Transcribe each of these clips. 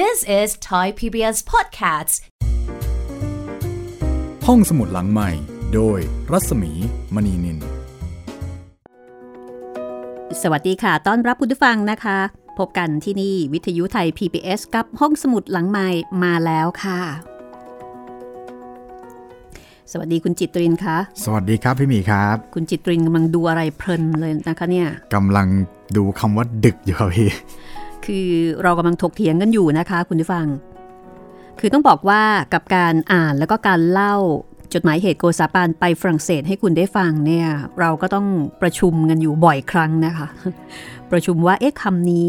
This is Thai PBS Podcasts ห้องสมุดหลังใหม่ โดยรัศมีมณีนิน สวัสดีค่ะ ต้อนรับคุณผู้ฟังนะคะ พบกันที่นี่วิทยุไทย PBS กับห้องสมุดหลังใหม่มาแล้วค่ะ สวัสดีคุณจิตรินคะ สวัสดีครับพี่หมีครับ คุณจิตรินกำลังดูอะไรเพลินเลยนะคะเนี่ยกำลังดูคำว่าดึกอยู่ครับพี่ คือเรากำลังถกเถียงกันอยู่นะคะ คุณผู้ฟัง คือต้องบอกว่ากับการอ่านแล้วก็การเล่าจดหมายเหตุโกซาปานไปฝรั่งเศสให้คุณได้ฟังเนี่ย เราก็ต้องประชุมกันอยู่บ่อยครั้งนะคะ ประชุมว่าเอ๊ะคำนี้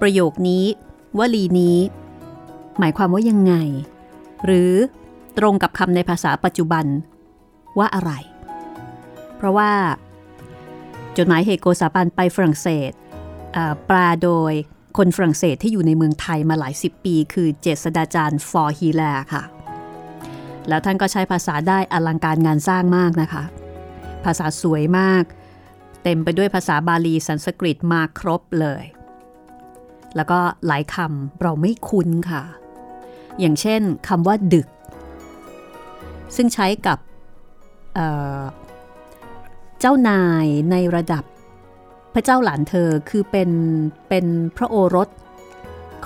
ประโยคนี้วลีนี้ หมายความว่ายังไง หรือตรงกับคำในภาษาปัจจุบันว่าอะไร เพราะว่า จดหมายเหตุโกซาปานไปฝรั่งเศสอ่าปลาโดย คนฝรั่งเศสที่อยู่ในเมืองไทยมาหลายสิบปี คือเจษดาจารย์ฟอร์ฮีแลค่ะ แล้วท่านก็ใช้ภาษาได้อลังการงานสร้างมากนะคะ ภาษาสวยมาก เต็มไปด้วยภาษาบาลีสันสกฤตมาครบเลย แล้วก็หลายคำเราไม่คุ้นค่ะ อย่างเช่นคำว่าดึก ซึ่งใช้กับเเจ้านายในระดับ พระเจ้าหลานเธอคือเป็นเป็นพระโอรส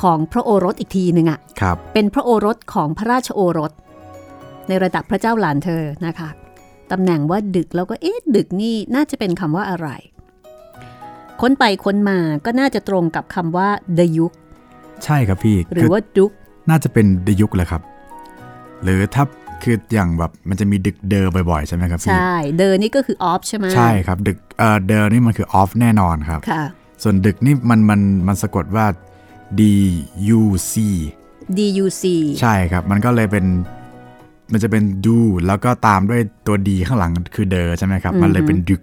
ของพระโอรสอีกทีหนึ่งอะครับเป็นพระโอรสของพระราชโอรส ในระดับพระเจ้าหลานเธอนะคะตำแหน่งว่าดึกแล้วก็เอ๊ะดึกนี่น่าจะเป็นคำว่าอะไร ค้นไปค้นมาก็น่าจะตรงกับคำว่า the ยุคใช่ครับพี่ หรือว่าดุกน่าจะเป็นดยุคแหละครับ หรือถ้า คืออย่างแบบมันจะมีดึกเดอบ่อยๆ ใช่ไหมครับพี่ ใช่ เดอนี่ก็คือ off ใช่ไหมใช่ครับ ดึกเอ่อเดอนี่มันคือออฟแน่นอนครับ ค่ะ ส่วนดึกนี่มันมันมันสะกดว่า D U C duc ใช่ครับ มันก็เลยเป็นมันจะเป็นดูแล้วก็ตามด้วยตัวดีข้างหลังคือเดอใช่ไหมครับ มันเลยเป็นดึก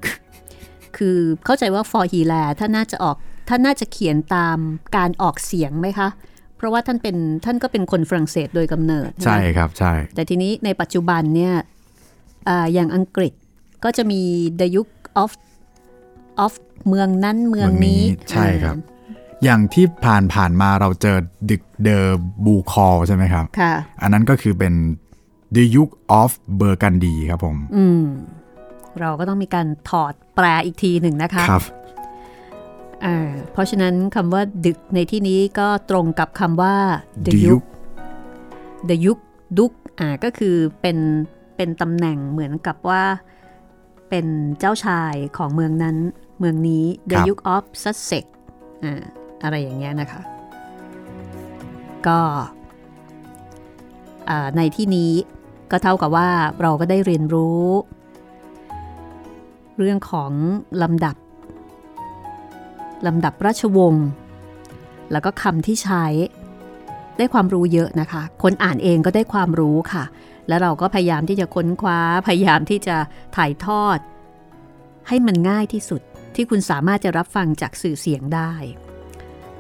คือเข้าใจว่า for he l a ท่านน่าจะออกท่านน่าจะเขียนตามการออกเสียงไหมคะเพ ราะว่าท่านเป็นท่านก็เป็นคนฝรั่งเศสโดยกำเนิด ใช่ไหมครับใช่ แต่ทีนี้ในปัจจุบันเนี่ยอาอย่างอังกฤษก็จะมี the Duke of of เมืองนั้นเมืองนี้เมืองนี้ใช่ครับอ่าอย่างที่ผ่านผ่านมาเราเจอดึกเดอบูคอใช่ไหมครับค่ะอันนั้นก็คือเป็น The Duke of Burgundy ครับผม อืมเราก็ต้องมีการถอดแปลอีกทีหนึ่งนะคะครับอ่า เพราะฉะนั้นคำว่าดึกในที่นี้ก็ตรงกับคำว่า the The Duke Duke the Duke ดุกอ่าก็คือเป็นเป็นตำแหน่งเหมือนกับว่า เป็นเจ้าชายของเมืองนั้นเมืองนี้ the ครับ Duke of Sussex อ่าอะไรอย่างเงี้ยนะคะ ก็อ่าในที่นี้ก็เท่ากับว่าเราก็ได้เรียนรู้ เรื่องของลำดับ ลำดับราชวงศ์แล้วก็คำที่ใช้ได้ความรู้เยอะนะคะ คนอ่านเองก็ได้ความรู้ค่ะ แล้วเราก็พยายามที่จะค้นคว้า พยายามที่จะถ่ายทอด ให้มันง่ายที่สุดที่คุณสามารถจะรับฟังจากสื่อเสียงได้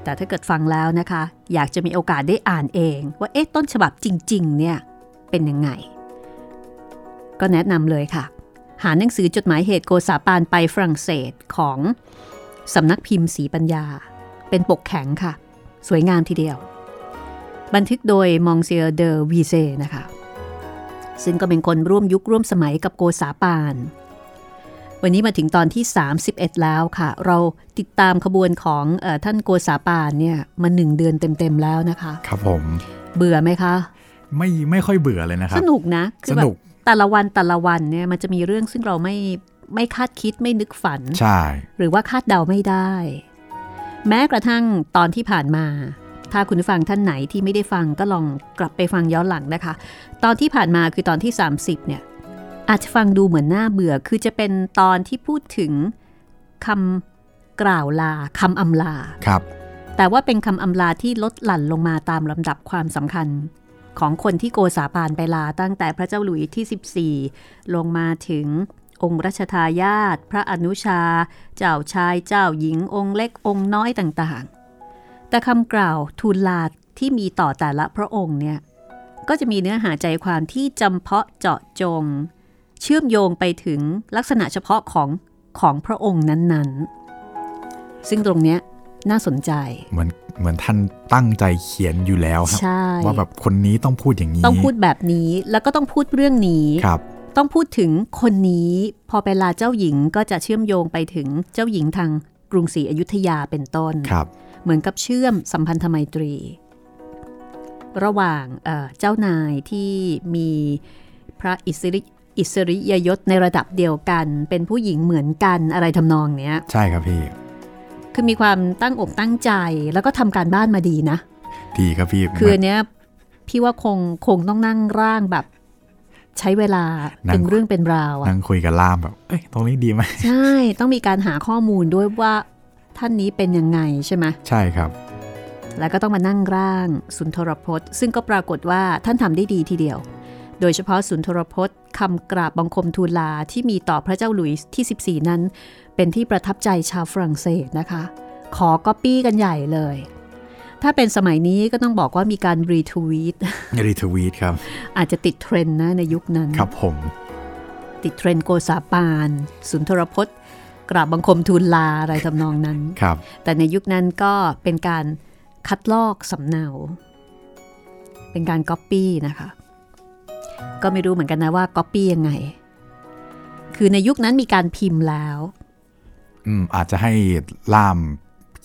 แต่ถ้าเกิดฟังแล้วนะคะ อยากจะมีโอกาสได้อ่านเอง ว่าเอ๊ะต้นฉบับจริง ๆ เนี่ยเป็นยังไง ก็แนะนำเลยค่ะ หาหนังสือจดหมายเหตุโกษาปานไปฝรั่งเศสของ สำนักพิมพ์สีปัญญา เป็นปกแข็งค่ะ สวยงามทีเดียว บันทึกโดยมองเซียเดอวีเซนะคะ ซึ่งก็เป็นคนร่วมยุคร่วมสมัยกับโกษาปาน วันนี้มาถึงตอนที่ 31 แล้วค่ะ เราติดตามขบวนของเออท่านโกษาปานเนี่ยมาหนึ่งเดือนเต็มๆแล้วนะคะ ครับผมเบื่อไหมคะ ไม่ไม่ค่อยเบื่อเลยนะครัสบนุกนะคืสแบนุบกแต่ละวันแต่ละวันเนี่ยมันจะมีเรื่องซึ่งเราไม่ ไม่คาดคิดไม่นึกฝัน ใช่ หรือว่าคาดเดาไม่ได้ แม้กระทั่งตอนที่ผ่านมา ถ้าคุณผู้ฟังท่านไหนที่ไม่ได้ฟังก็ลองกลับไปฟังย้อนหลังนะคะ ตอนที่ผ่านมาคือตอนที่ 30 เนี่ย อาจจะฟังดูเหมือนน่าเบื่อ คือจะเป็นตอนที่พูดถึงคำกล่าวลาคำอำลา ครับ แต่ว่าเป็นคำอำลาที่ลดหลั่นลงมาตามลำดับความสำคัญของคนที่โกษาปานไปลาตั้งแต่พระเจ้าหลุยที่ 14 ลงมาถึง องค์รัชทายาทพระอนุชา เจ้าชายเจ้าหญิงองค์เล็กองค์น้อยต่างๆ แต่คำกล่าวทูลลาที่มีต่อแต่ละพระองค์เนี่ยก็จะมีเนื้อหาใจความที่จำเพาะเจาะจง เชื่อมโยงไปถึงลักษณะเฉพาะของของพระองค์นั้นๆ ซึ่งตรงเนี้ยน่าสนใจเหมือนเหมือนท่านตั้งใจเขียนอยู่แล้วครับใช่ว่าแบบคนนี้ต้องพูดอย่างนี้ ต้องพูดแบบนี้แล้วก็ต้องพูดเรื่องนี้ครับ ต้องพูดถึงคนนี้พอเวลาเจ้าหญิงก็จะเชื่อมโยงไปถึงเจ้าหญิงทางกรุงศรีอยุธยาเป็นต้นครับเหมือนกับเชื่อมสัมพันธไมตรี ระหว่างเอ่อเจ้านายที่มีพระอิสริอิสริยยศในระดับเดียวกัน เป็นผู้หญิงเหมือนกันอะไรทำนองเนี้ย ใช่ครับพี่ คือมีความตั้งอกตั้งใจแล้วก็ทำการบ้านมาดีนะ ดีครับพี่ คืออันเนี้ยพี่ว่าคงคงต้องนั่งร่างแบบ ใช้เวลาเป็นเรื่องเป็นราวอะนั่งคุยกับล่ามแบบเอ้ยตรงนี้ดีไหมใช่ต้องมีการหาข้อมูลด้วยว่าท่านนี้เป็นยังไงใช่ไหมใช่ครับ แล้วก็ต้องมานั่งร่างสุนทรพจน์ ซึ่งก็ปรากฏว่าท่านทำได้ดีทีเดียว โดยเฉพาะสุนทรพจน์คำกราบบังคมทูลลาที่มีต่อพระเจ้าหลุยส์ที่ 14 นั้น เป็นที่ประทับใจชาวฝรั่งเศสนะคะ ขอก๊อปปี้กันใหญ่เลย ถ้าเป็นสมัยนี้ก็ต้องบอกว่ามีการรีทวีตretweet ครับ อาจจะติดเทรนด์นะในยุคนั้น ครับผม ติดเทรนด์โกษาปาน สุนทรพจน์ กราบบังคมทูลลาอะไรทำนองนั้น ครับ แต่ในยุคนั้นก็เป็นการคัดลอกสำเนา เป็นการก๊อปปี้นะคะ ก็ไม่รู้เหมือนกันนะว่าก๊อปปี้ยังไง คือในยุคนั้นมีการพิมพ์แล้วอืมอาจจะให้ล่าม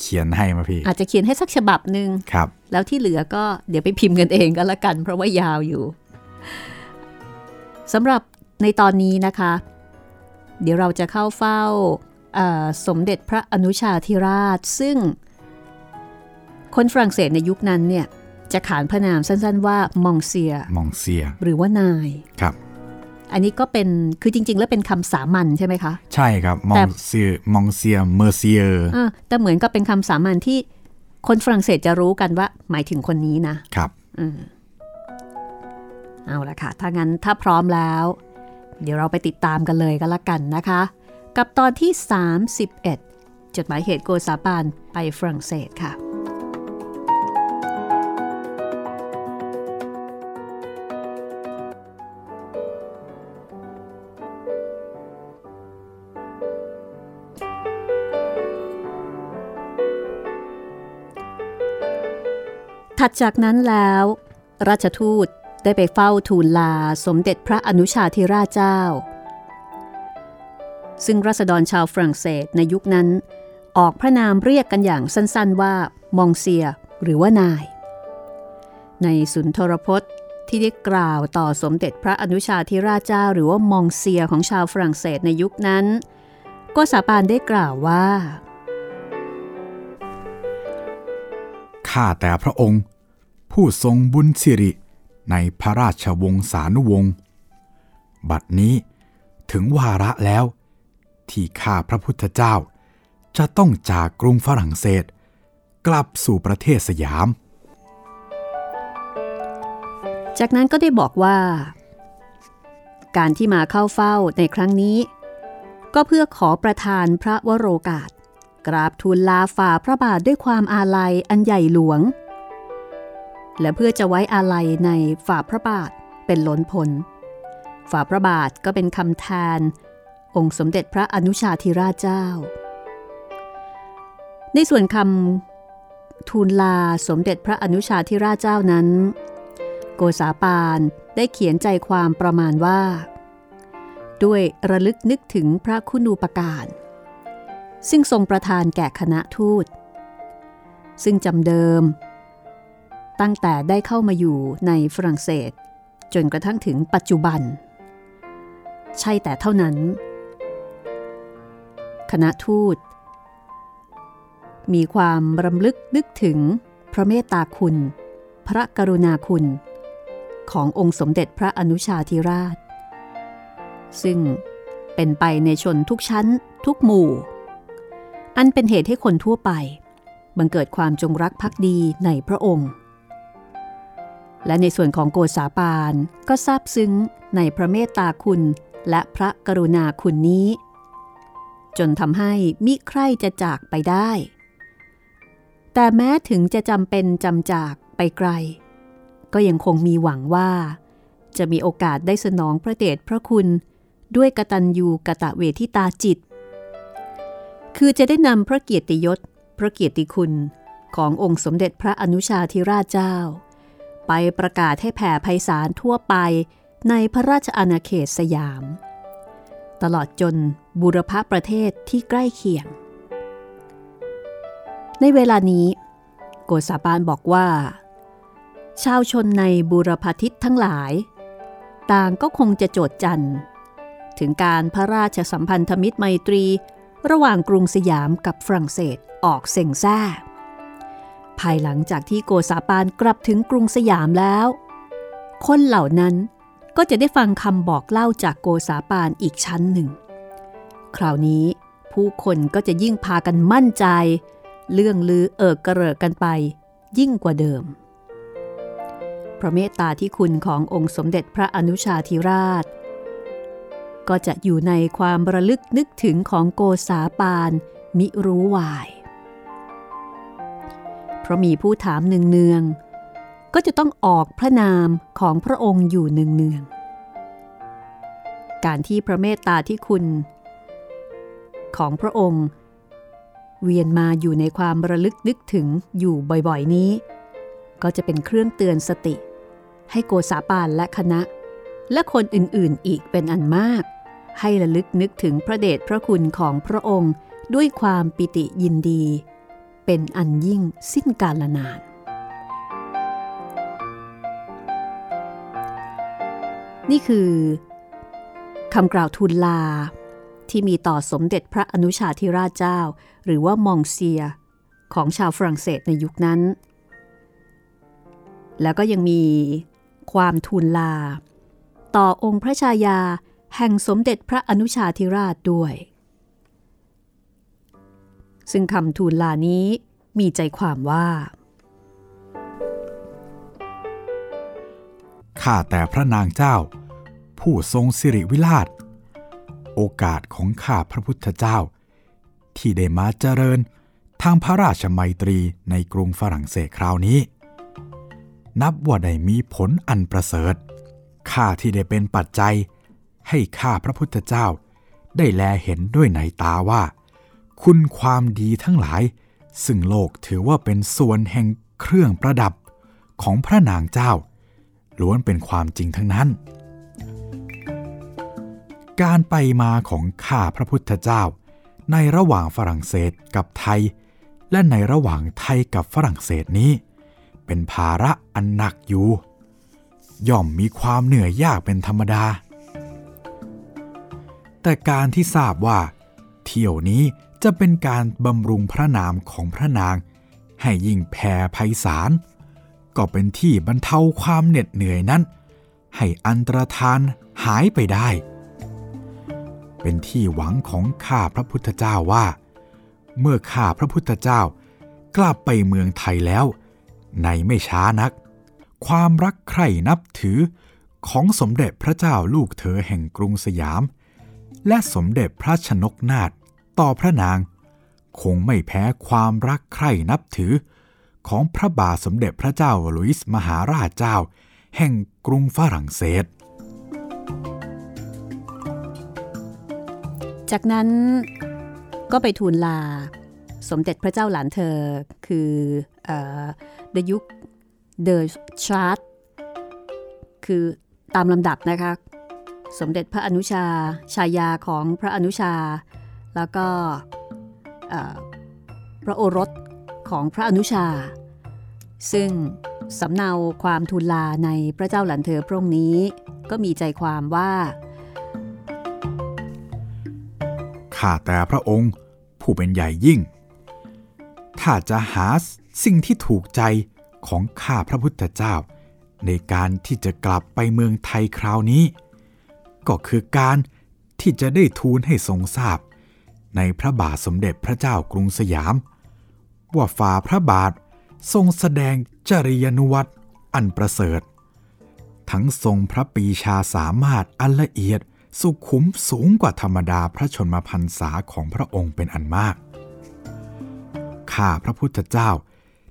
เขียนให้มาพี่ อาจจะเขียนให้สักฉบับหนึ่งครับ แล้วที่เหลือก็เดี๋ยวไปพิมพ์กันเองก็แล้วกัน เพราะว่ายาวอยู่สำหรับในตอนนี้นะคะ เดี๋ยวเราจะเข้าเฝ้าเอ่อสมเด็จพระอนุชาธิราช ซึ่ง คนฝรั่งเศสในยุคนั้นเนี่ยจะขานพระนามสั้นๆว่ามองเซีย มองเซีย หรือว่านาย ครับ อันนี้ก็เป็นคือจริง ๆ แล้วเป็นคำสามัญใช่ไหมคะ ใช่ครับ มอแต่งเซียมองเซียเมอร์เซียอ่าแต่เหมือนกับเป็นคำสามัญที่คนฝรั่งเศสจะรู้กันว่า หมายถึงคนนี้นะครับเอาละค่ะ ถ้างั้นถ้าพร้อมแล้ว เดี๋ยวเราไปติดตามกันเลยก็แล้วกันนะคะ กับตอนที่ 31 จดหมายเหตุโกซาปานไปฝรั่งเศสค่ะ ถัดจากนั้นแล้ว ราชทูตได้ไปเฝ้าทูลลาสมเด็จพระอนุชาธิราชเจ้า ซึ่งรัษฎรชาวฝรั่งเศสในยุคนั้น ออกพระนามเรียกกันอย่างสั้นๆว่ามองเซียหรือว่านาย ในสุนทรพจน์ที่ได้กล่าวต่อสมเด็จพระอนุชาธิราชเจ้า หรือว่ามองเซียของชาวฝรั่งเศสในยุคนั้น ก็สาปานได้กล่าวว่า ข้าแต่พระองค์ ผู้ทรงบุญสิริในพระราชวงศานุวงศ์บัดนี้ถึงวาระแล้ว ที่ข้าพระพุทธเจ้า จะต้องจากกรุงฝรั่งเศส กลับสู่ประเทศสยาม จากนั้นก็ได้บอกว่า การที่มาเข้าเฝ้าในครั้งนี้ ก็เพื่อขอประทานพระวโรกาส กราบทูลลาฝ่าพระบาทด้วยความอาลัยอันใหญ่หลวง และเพื่อจะไว้อาลัยในฝ่าพระบาทเป็นล้นพล ฝ่าพระบาทก็เป็นคำแทน องค์สมเด็จพระอนุชาธิราชเจ้า ในส่วนคำทูลลาสมเด็จพระอนุชาธิราชเจ้านั้น โกษาปานได้เขียนใจความประมาณว่า ด้วยระลึกนึกถึงพระคุณูปการ ซึ่งทรงประทานแก่คณะทูต ซึ่งจำเดิม ตั้งแต่ได้เข้ามาอยู่ในฝรั่งเศส จนกระทั่งถึงปัจจุบัน ใช่แต่เท่านั้น คณะทูต มีความรำลึกนึกถึงพระเมตตาคุณ พระกรุณาคุณ ขององค์สมเด็จพระอนุชาธิราช ซึ่งเป็นไปในชนทุกชั้นทุกหมู่ อันเป็นเหตุให้คนทั่วไป บังเกิดความจงรักภักดีในพระองค์ และในส่วนของโกษาปานก็ซาบซึ้งในพระเมตตาคุณและพระกรุณาคุณนี้ จนทำให้มิใครจะจากไปได้ แต่แม้ถึงจะจำเป็นจำจากไปไกล ก็ยังคงมีหวังว่า จะมีโอกาสได้สนองพระเดชพระคุณด้วยกตัญญูกะตะเวทิตาจิต คือจะได้นำพระเกียรติยศ พระเกียรติคุณขององค์สมเด็จพระอนุชาธิราชเจ้า ไปประกาศให้แผ่ไพศาลทั่วไปในพระราชอาณาเขตสยาม ตลอดจนบุรพประเทศที่ใกล้เคียง ในเวลานี้ โกษาปานบอกว่า ชาวชนในบุรพทิศทั้งหลาย ต่างก็คงจะโจดจันถึงการพระราชสัมพันธมิตรไมตรี ระหว่างกรุงสยามกับฝรั่งเศสออกเซ็งแซ่ภายหลังจากที่โกษาปานกลับถึงกรุงสยามแล้ว คนเหล่านั้นก็จะได้ฟังคำบอกเล่าจากโกษาปานอีกชั้นหนึ่ง คราวนี้ผู้คนก็จะยิ่งพากันมั่นใจ เรื่องลือเอิกกระเริกกันไป ยิ่งกว่าเดิม พระเมตตาที่คุณขององค์สมเด็จพระอนุชาธิราช ก็จะอยู่ในความระลึกนึกถึงของโกษาปาน มิรู้วาย เพราะมีผู้ถามเนืองๆก็จะต้องออกพระนามของพระองค์อยู่เนืองๆการที่พระเมตตาที่คุณ ของพระองค์ เวียนมาอยู่ในความระลึกนึกถึงอยู่บ่อยๆนี้ ก็จะเป็นเครื่องเตือนสติ ให้โกษาปานและคณะและคนอื่นๆ อีกเป็นอันมาก ให้ระลึกนึกถึงพระเดชพระคุณของพระองค์ด้วยความปิติยินดี เป็นอันยิ่งสิ้นกาลนาน นี่คือคำกล่าวทูลลา ที่มีต่อสมเด็จพระอนุชาธิราชเจ้า หรือว่ามองเซีย ของชาวฝรั่งเศสในยุคนั้น แล้วก็ยังมีความทูลลา ต่อองค์พระชายา แห่งสมเด็จพระอนุชาธิราชด้วย ซึ่งคำทูลลานี้มีใจความว่า ข้าแต่พระนางเจ้า ผู้ทรงสิริวิราช โอกาสของข้าพระพุทธเจ้า ที่ได้มาเจริญทางพระราชมัยตรีในกรุงฝรั่งเศสคราวนี้ นับว่าได้มีผลอันประเสริฐข้าที่ได้เป็นปัจจัย ให้ข้าพระพุทธเจ้า ได้แลเห็นด้วยในตาว่า คุณความดีทั้งหลาย ซึ่งโลกถือว่าเป็นส่วนแห่งเครื่องประดับของพระนางเจ้า ล้วนเป็นความจริงทั้งนั้น การไปมาของข้าพระพุทธเจ้า ในระหว่างฝรั่งเศสกับไทย และในระหว่างไทยกับฝรั่งเศสนี้ เป็นภาระอันหนักอยู่ ย่อมมีความเหนื่อยยากเป็นธรรมดา แต่การที่ทราบว่า เที่ยวนี้จะเป็นการบำรุงพระนามของพระนาง ให้ยิ่งแผ่ไพศาลก็เป็นที่บรรเทาความเหน็ดเหนื่อยนั้น ให้อันตรธานหายไปได้ เป็นที่หวังของข้าพระพุทธเจ้าว่า เมื่อข้าพระพุทธเจ้ากลับไปเมืองไทยแล้ว ในไม่ช้านัก ความรักใคร่นับถือของสมเด็จพระเจ้าลูกเธอแห่งกรุงสยาม และสมเด็จพระชนกนาถต่อพระนาง คงไม่แพ้ความรักใคร่นับถือ ของพระบาทสมเด็จพระเจ้าลุยส์มหาราชเจ้า แห่งกรุงฝรั่งเศส จากนั้นก็ไปทูลลา สมเด็จพระเจ้าหลานเธอคือเดยุคเดอชาร์ตคือตามลำดับนะคะ สมเด็จพระอนุชา ชายาของพระอนุชา แล้วก็พระโอรสของพระอนุชา ซึ่งสำเนาความทูลลาในพระเจ้าหลานเธอพระองค์นี้ ก็มีใจความว่าข้าแต่พระองค์ผู้เป็นใหญ่ยิ่ง ถ้าจะหาสิ่งที่ถูกใจของข้าพระพุทธเจ้า ในการที่จะกลับไปเมืองไทยคราวนี้ ก็คือการที่จะได้ทูลให้ทรงทราบ ในพระบาทสมเด็จพระเจ้ากรุงสยาม ว่าฝ่าพระบาททรงแสดงจริยนุวัตอันประเสริฐ ทั้งทรงพระปีชาสามารถอันละเอียดสุขุมสูงกว่าธรรมดาพระชนมพรรษาของพระองค์เป็นอันมาก ข้าพระพุทธเจ้า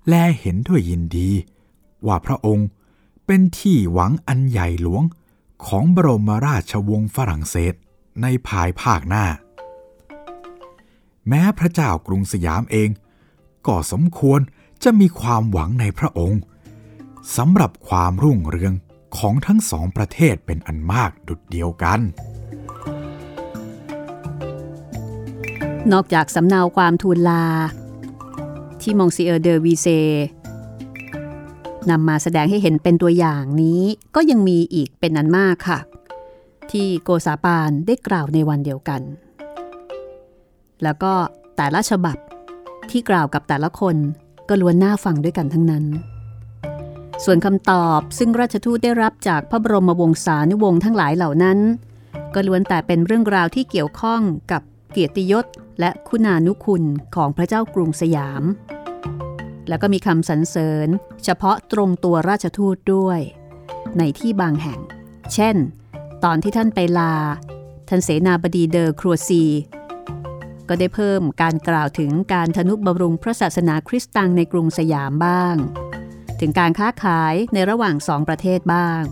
แลเห็นด้วยยินดี ว่าพระองค์เป็นที่หวังอันใหญ่หลวง ของบรมราชวงศ์ฝรั่งเศสในภายภาคหน้า แม้พระเจ้ากรุงสยามเอง ก็สมควรจะมีความหวังในพระองค์สำหรับความรุ่งเรืองของทั้งสองประเทศเป็นอันมากดุดเดียวกัน นอกจากสำเนาความทูลลา ที่มองซีเออร์เดอวีเซ นำมาแสดงให้เห็นเป็นตัวอย่างนี้ก็ยังมีอีกเป็นอันมากค่ะ ที่โกษาปานได้กล่าวในวันเดียวกัน แล้วก็แต่ละฉบับที่กล่าวกับแต่ละคนก็ล้วนน่าฟังด้วยกันทั้งนั้น ส่วนคำตอบซึ่งราชทูตได้รับจากพระบรมวงศานุวงศ์ทั้งหลายเหล่านั้น ก็ล้วนแต่เป็นเรื่องราวที่เกี่ยวข้องกับเกียรติยศและคุณานุคุณของพระเจ้ากรุงสยาม แล้วก็มีคำสรรเสริญ เฉพาะตรงตัวราชทูตด้วย ในที่บางแห่ง เช่น ตอนที่ท่านไปลา ท่านเสนาบดีเดอครัวซี ก็ได้เพิ่มการกล่าวถึงการทนุบำรุงพระศาสนาคริสต์ตังในกรุงสยามบ้าง ถึงการค้าขายในระหว่างสองประเทศบ้าง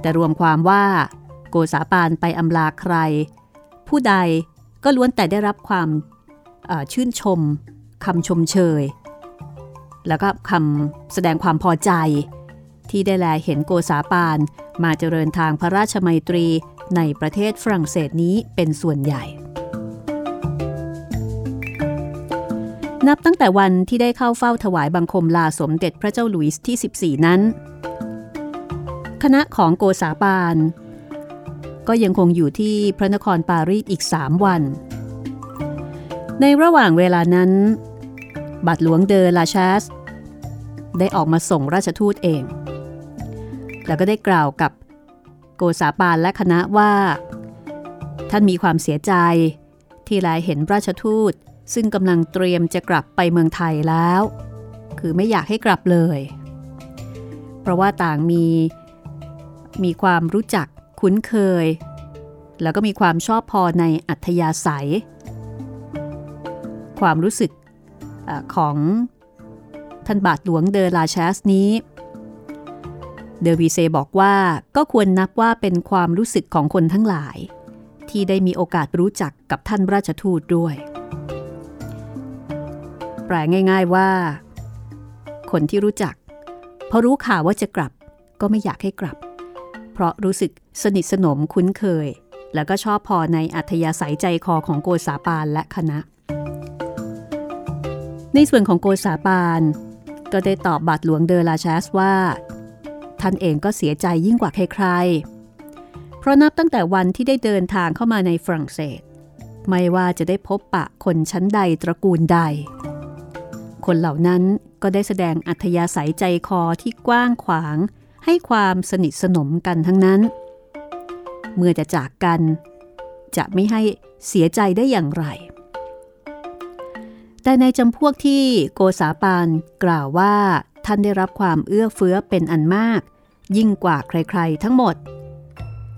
แต่รวมความว่า โกษาปานไปอำลาใคร ผู้ใดก็ล้วนแต่ได้รับความชื่นชมคำชมเชย แล้วก็คำแสดงความพอใจ ที่ได้แลเห็นโกษาปานมาเจริญทางพระราชมัยตรีในประเทศฝรั่งเศสนี้เป็นส่วนใหญ่ นับตั้งแต่วันที่ได้เข้าเฝ้าถวายบังคมลาสมเด็จพระเจ้าหลุยส์ที่ 14 นั้น คณะของโกษาปาน ก็ยังคงอยู่ที่พระนครปารีสอีก 3 วัน ในระหว่างเวลานั้น บัตรหลวงเดอลาชาส ได้ออกมาส่งราชทูตเอง แล้วก็ได้กล่าวกับโกษาปานและคณะว่า ท่านมีความเสียใจ ที่ลายเห็นราชทูตซึ่งกำลังเตรียมจะกลับไปเมืองไทยแล้ว คือไม่อยากให้กลับเลย เพราะว่าต่างมีมีความรู้จักคุ้นเคย แล้วก็มีความชอบพอในอัธยาศัย ความรู้สึกอของ ท่านบาทหลวงเดอลาชสนี้ เดอวีเซบอกว่าก็ควรนับว่าเป็นความรู้สึกของคนทั้งหลาย ที่ได้มีโอกาสรู้จักกับท่านราชทูตด้วย แปลง่าย ๆว่า คนที่รู้จักพอรู้ข่าวว่าจะกลับก็ไม่อยากให้กลับ เพราะรู้สึกสนิทสนมคุ้นเคย แล้วก็ชอบพอในอัธยาศัยใจคอของโกษาปานและคณะ ในส่วนของโกษาปาน ก็ได้ตอบบาทหลวงเดอลาชสว่า ท่านเองก็เสียใจยิ่งกว่าใครๆ เพราะนับตั้งแต่วันที่ได้เดินทางเข้ามาในฝรั่งเศส ไม่ว่าจะได้พบปะคนชั้นใดตระกูลใด คนเหล่านั้นก็ได้แสดงอัธยาศัยใจคอที่กว้างขวาง ให้ความสนิทสนมกันทั้งนั้น เมื่อจะจากกัน จะไม่ให้เสียใจได้อย่างไร แต่ในจำพวกที่โกษาปานกล่าวว่าท่านได้รับความเอื้อเฟื้อเป็นอันมาก ยิ่งกว่าใครๆทั้งหมด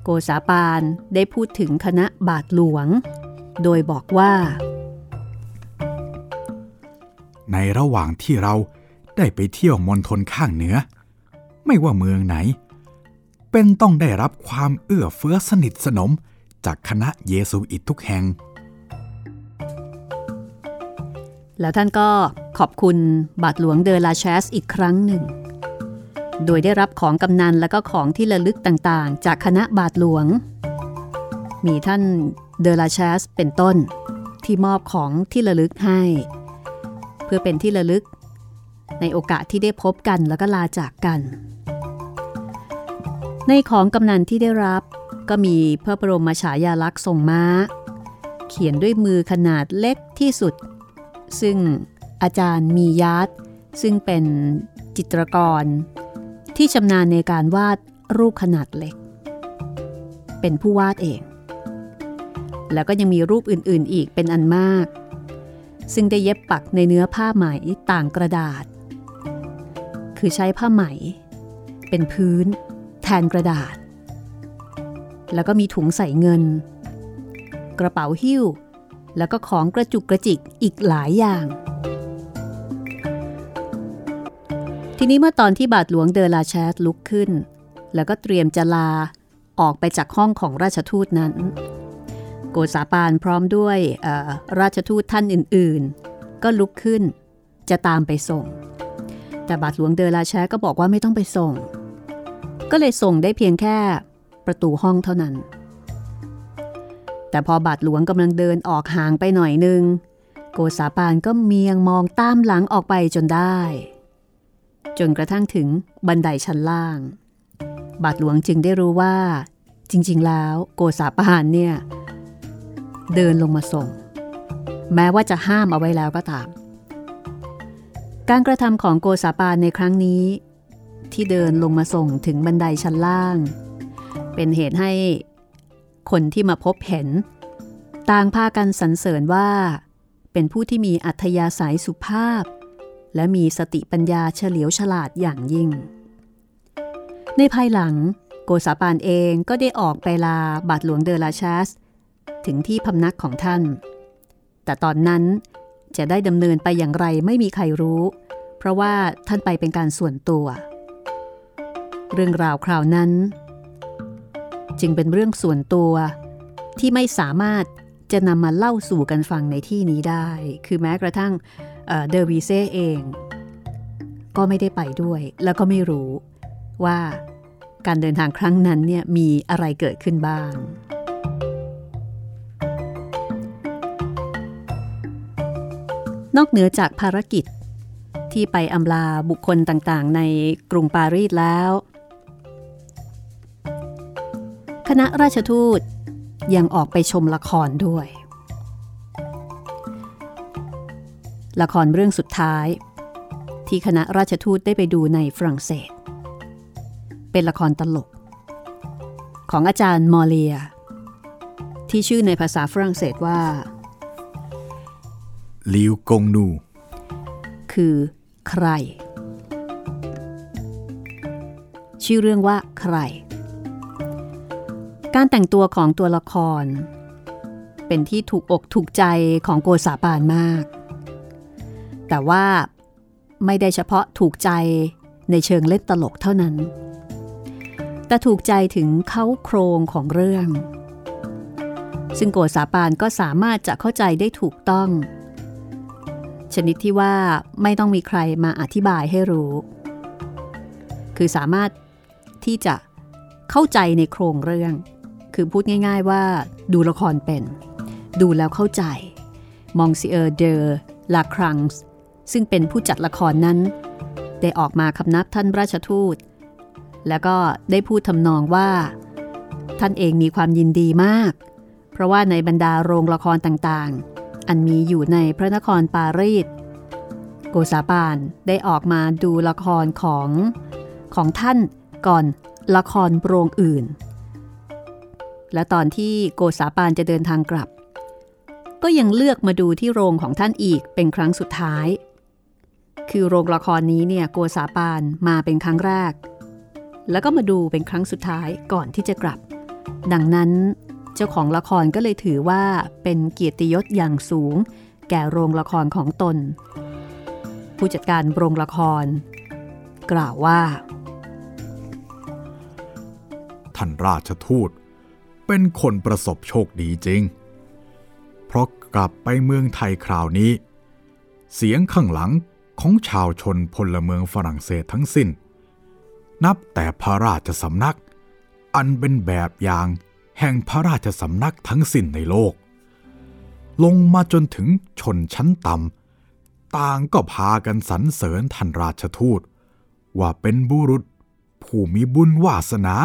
โกษาปานได้พูดถึงคณะบาทหลวง โดยบอกว่า ในระหว่างที่เราได้ไปเที่ยวมณฑลข้างเหนือ ไม่ว่าเมืองไหน เป็นต้องได้รับความเอื้อเฟื้อสนิทสนมจากคณะเยซูอิตทุกแห่ง แล้วท่านก็ขอบคุณบาทหลวงเดอลาแชสอีกครั้งหนึ่ง โดยได้รับของกำนันและก็ของที่ระลึกต่างๆ จากคณะบาทหลวง มีท่านเดอลาแชสเป็นต้นที่มอบของที่ระลึกให้ เพื่อเป็นที่ระลึก ในโอกาสที่ได้พบกันแล้วก็ลาจากกัน ในของกำนันที่ได้รับก็มีพระบรมฉายาลักษณ์ทรงม้า เขียนด้วยมือขนาดเล็กที่สุด ซึ่งอาจารย์มียาร์ดซึ่งเป็นจิตรกร ที่ชำนาญในการวาดรูปขนาดเล็ก เป็นผู้วาดเอง แล้วก็ยังมีรูปอื่นๆอีกเป็นอันมาก ซึ่งได้เย็บปักในเนื้อผ้าไหมต่างกระดาษ คือใช้ผ้าไหม เป็นพื้น แทนกระดาษ แล้วก็มีถุงใส่เงิน กระเป๋าหิ้ว แล้วก็ของกระจุกกระจิกอีกหลายอย่าง ทีนี้เมื่อตอนที่บาทหลวงเดอลาแชสลุกขึ้น แล้วก็เตรียมจะลาออกไปจากห้องของราชทูตนั้น โกษาปานพร้อมด้วยราชทูตท่านอื่นๆ ก็ลุกขึ้นจะตามไปส่ง แต่บาทหลวงเดอลาแชก็บอกว่าไม่ต้องไปส่ง ก็เลยส่งได้เพียงแค่ประตูห้องเท่านั้น แต่พอบาทหลวงกำลังเดินออกห่างไปหน่อยนึง โกษาปานก็เมียงมองตามหลังออกไปจนได้ จนกระทั่งถึงบันไดชั้นล่าง บาทหลวงจึงได้รู้ว่า จริง ๆ แล้ว โกษาปานเนี่ย เดินลงมาส่ง แม้ว่าจะห้ามเอาไว้แล้วก็ตาม การกระทำของโกษาปานในครั้งนี้ ที่เดินลงมาส่งถึงบันไดชั้นล่าง เป็นเหตุให้ คนที่มาพบเห็น ต่างพากันสรรเสริญว่า เป็นผู้ที่มีอัธยาศัยสุภาพ และมีสติปัญญาเฉลียวฉลาดอย่างยิ่ง ในภายหลังโกษาปานเองก็ได้ออกไปลาบาทหลวงเดอลาชาสถึงที่พำนักของท่าน แต่ตอนนั้นจะได้ดำเนินไปอย่างไรไม่มีใครรู้ เพราะว่าท่านไปเป็นการส่วนตัว เรื่องราวคราวนั้น จึงเป็นเรื่องส่วนตัวที่ไม่สามารถจะนำมาเล่าสู่กันฟังในที่นี้ได้ คือแม้กระทั่งเดอวีเซเอง ก็ไม่ได้ไปด้วย แล้วก็ไม่รู้ว่าการเดินทางครั้งนั้นเนี่ยมีอะไรเกิดขึ้นบ้าง นอกเหนือจากภารกิจที่ไปอำลาบุคคลต่างๆ ในกรุงปารีสแล้ว คณะราชทูตยังออกไปชมละครด้วย ละครเรื่องสุดท้าย ที่คณะราชทูตได้ไปดูในฝรั่งเศส เป็นละครตลก ของอาจารย์มอเลีย ที่ชื่อในภาษาฝรั่งเศสว่าลิวกงนู คือใคร ชื่อเรื่องว่าใคร การแต่งตัวของตัวละคร เป็นที่ถูกอกถูกใจของโกษาปานมาก แต่ว่าไม่ได้เฉพาะถูกใจในเชิงเล่นตลกเท่านั้น แต่ถูกใจถึงเขาโครงของเรื่อง ซึ่งโกษาปานก็สามารถจะเข้าใจได้ถูกต้อง ชนิดที่ว่าไม่ต้องมีใครมาอธิบายให้รู้ คือสามารถที่จะเข้าใจในโครงเรื่อง คือพูดง่ายๆว่าดูละครเป็น ดูแล้วเข้าใจมองซิเออร์เดอลาครังส์ซึ่งเป็นผู้จัดละครนั้น ได้ออกมาคำนับท่านราชทูต แล้วก็ได้พูดทำนองว่า ท่านเองมีความยินดีมาก เพราะว่าในบรรดาโรงละครต่างๆ อันมีอยู่ในพระนครปารีสโกษาปานได้ออกมาดูละครของของท่านก่อนละครโรงอื่น และตอนที่โกษาปานจะเดินทางกลับ ก็ยังเลือกมาดูที่โรงของท่านอีกเป็นครั้งสุดท้าย คือโรงละครนี้เนี่ยโกษาปานมาเป็นครั้งแรก แล้วก็มาดูเป็นครั้งสุดท้ายก่อนที่จะกลับ ดังนั้นเจ้าของละครก็เลยถือว่าเป็นเกียรติยศอย่างสูง แก่โรงละครของตน ผู้จัดการโรงละคร กล่าวว่า ท่านราชทูต เป็นคนประสบโชคดีจริง เพราะกลับไปเมืองไทยคราวนี้ เสียงข้างหลังของชาวชนพลเมืองฝรั่งเศสทั้งสิ้น นับแต่พระราชสำนัก อันเป็นแบบอย่างแห่งพระราชสำนักทั้งสิ้นในโลก ลงมาจนถึงชนชั้นต่ำต่างก็พากันสรรเสริญท่านราชทูต ว่าเป็นบุรุษผู้มีบุญวาสนา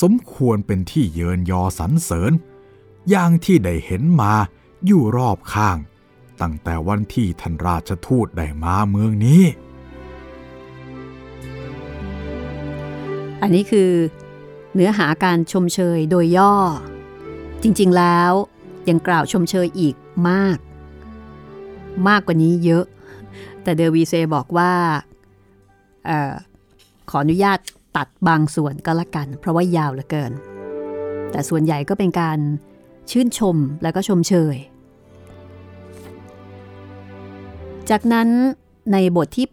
สมควรเป็นที่เยินยอสรรเสริญ อย่างที่ได้เห็นมาอยู่รอบข้าง ตั้งแต่วันที่ท่านราชทูตได้มาเมืองนี้ อันนี้คือเนื้อหาการชมเชยโดยย่อ จริงๆแล้วยังกล่าวชมเชยอีกมาก มากกว่านี้เยอะ แต่เดวีเซบอกว่าออขออนุญาต ตัดบางส่วนก็แล้วกัน เพราะว่ายาวเหลือเกิน แต่ส่วนใหญ่ก็เป็นการชื่นชมและก็ชมเชย จากนั้นในบทที่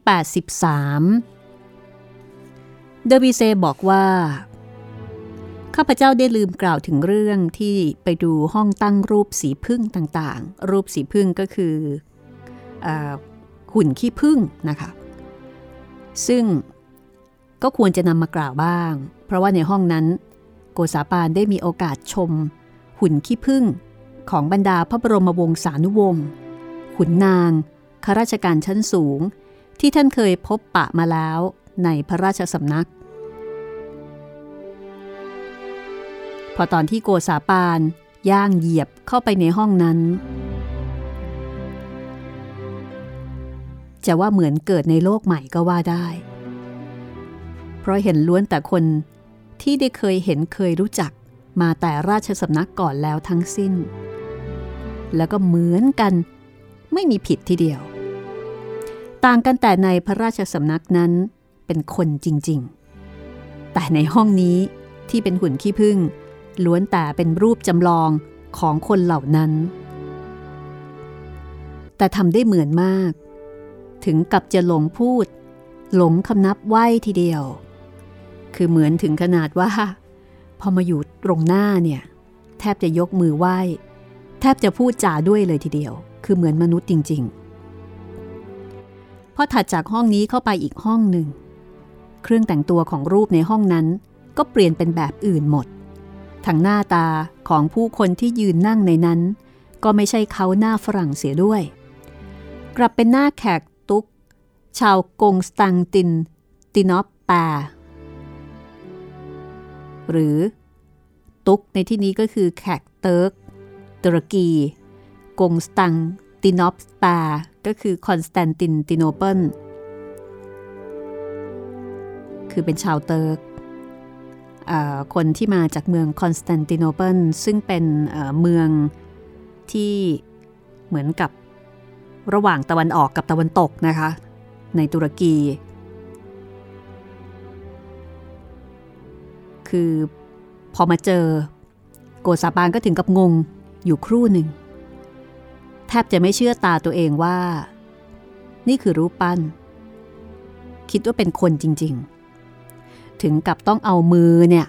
83 เดวีเซบอกว่า ข้าพเจ้าได้ลืมกล่าวถึงเรื่องที่ไปดูห้องตั้งรูปสีพึ่งต่างๆ รูปสีพึ่งก็คืออหุ่นขี้ผึ้งนะคะ ซึ่ง ก็ควรจะนำมากล่าวบ้าง เพราะว่าในห้องนั้น โกษาปานได้มีโอกาสชม หุ่นขี้ผึ้งของบรรดาพระบรมวงศานุวงศ์ขุนนางข้าราชการชั้นสูง ที่ท่านเคยพบปะมาแล้วในพระราชสำนัก พอตอนที่โกษาปานย่างเหยียบเข้าไปในห้องนั้น จะว่าเหมือนเกิดในโลกใหม่ก็ว่าได้ เพราะเห็นล้วนแต่คนที่ได้เคยเห็นเคยรู้จักมาแต่ราชสำนักก่อนแล้วทั้งสิ้น แล้วก็เหมือนกันไม่มีผิดทีเดียว ต่างกันแต่ในพระราชสำนักนั้นเป็นคนจริงๆ แต่ในห้องนี้ที่เป็นหุ่นขี้ผึ้งล้วนแต่เป็นรูปจำลองของคนเหล่านั้น แต่ทำได้เหมือนมาก ถึงกับจะหลงพูด หลงคำนับไหวทีเดียว คือเหมือนถึงขนาดว่า พอมาอยู่ตรงหน้าเนี่ย แทบจะยกมือไหว้ แทบจะพูดจาด้วยเลยทีเดียว คือเหมือนมนุษย์จริง ๆ พอถัดจากห้องนี้เข้าไปอีกห้องหนึ่ง เครื่องแต่งตัวของรูปในห้องนั้น ก็เปลี่ยนเป็นแบบอื่นหมดทั้งหน้าตาของผู้คนที่ยืนนั่งในนั้น ก็ไม่ใช่เขาหน้าฝรั่งเสียด้วย กลับเป็นหน้าแขกตุกชาวกงสตังติน ตินอปแปา หรือ ตุกในที่นี้ก็คือแขกเติร์กตุรกี กงสตังตินอปปา ก็คือคอนสแตนตินติโนเปิล คือเป็นชาวเติร์กคนที่มาจากเมืองคอนสแตนติโนเปิลซึ่งเป็นเมืองที่เหมือนกับระหว่างตะวันออกกับตะวันตกนะคะ ในตุรกี คือพอมาเจอ โกซาบานก็ถึงกับงงอยู่ครู่หนึ่ง แทบจะไม่เชื่อตาตัวเองว่า นี่คือรูปปั้น คิดว่าเป็นคนจริง ๆ ถึงกับต้องเอามือเนี่ย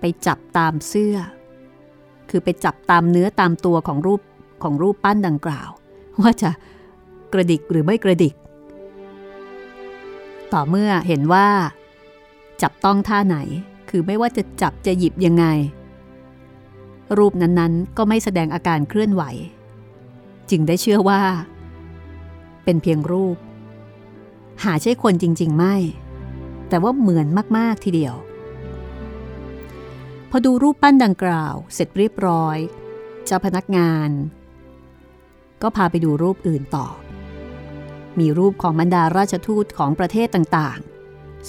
ไปจับตามเสื้อ คือไปจับตามเนื้อตามตัวของรูปของรูปปั้นดังกล่าว ว่าจะกระดิกหรือไม่กระดิก ต่อเมื่อเห็นว่า จับต้องท่าไหน คือไม่ว่าจะจับจะหยิบยังไง รูปนั้นๆ ก็ไม่แสดงอาการเคลื่อนไหว จึงได้เชื่อว่า เป็นเพียงรูป หาใช่คนจริง ๆ ไม่ แต่ว่าเหมือนมาก ๆ ทีเดียว พอดูรูปปั้นดังกล่าว เสร็จเรียบร้อย เจ้าพนักงาน ก็พาไปดูรูปอื่นต่อ มีรูปของบรรดาราชทูตของประเทศต่างๆ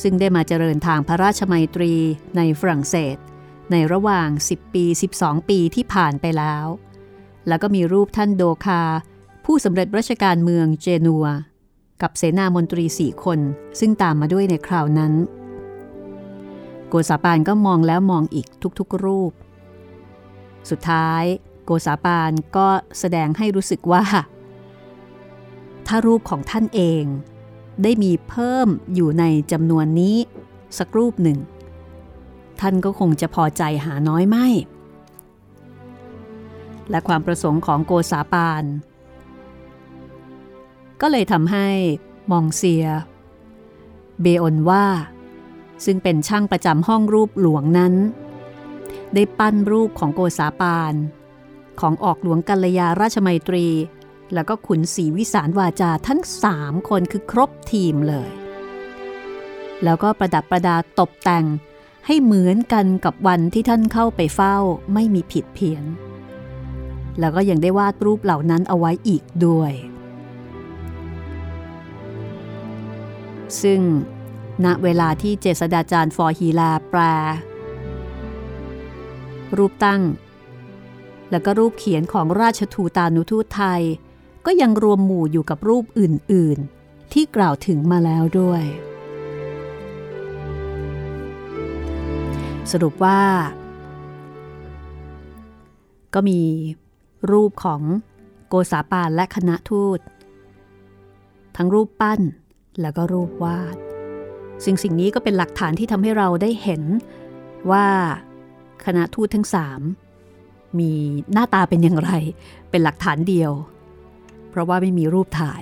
ซึ่งได้มาเจริญทางพระราชมัยตรีในฝรั่งเศส ในระหว่าง 10 ปี 12 ปีที่ผ่านไปแล้ว แล้วก็มีรูปท่านโดคา ผู้สำเร็จราชการเมืองเจนัว กับเสนามนตรีสี่คน ซึ่งตามมาด้วยในคราวนั้น โกษาปานก็มองแล้วมองอีกทุกๆรูป สุดท้ายโกษาปานก็แสดงให้รู้สึกว่า ถ้ารูปของท่านเอง ได้มีเพิ่มอยู่ในจำนวนนี้ สักรูปหนึ่ง ท่านก็คงจะพอใจหาน้อยไม่ และความประสงค์ของโกษาปาน ก็เลยทำให้มองเซีย เบออนว่า ซึ่งเป็นช่างประจำห้องรูปหลวงนั้น ได้ปั้นรูปของโกษาปาน ของออกหลวงกัลยาราชมัยตรี แล้วก็ขุนศรีวิสารวาจาทั้งสามคนคือครบทีมเลย แล้วก็ประดับประดาตกแต่งให้เหมือนกันกับวันที่ท่านเข้าไปเฝ้าไม่มีผิดเพี้ยน แล้วก็ยังได้วาดรูปเหล่านั้นเอาไว้อีกด้วย ซึ่งณเวลาที่เจษดาจารย์ฟอฮีลาแปลรูปตั้ง และก็รูปเขียนของราชทูตานุทูตไทย ก็ยังรวมหมู่อยู่กับรูปอื่น ๆ ที่กล่าวถึงมาแล้วด้วย สรุปว่า ก็มีรูปของโกษาปานและคณะทูต ทั้งรูปปั้นแล้วก็รูปวาด สิ่งสิ่งนี้ก็เป็นหลักฐานที่ทำให้เราได้เห็นว่าคณะทูตทั้งสามมีหน้าตาเป็นอย่างไร เป็นหลักฐานเดียว ราะว่าไม่มีรูปถ่าย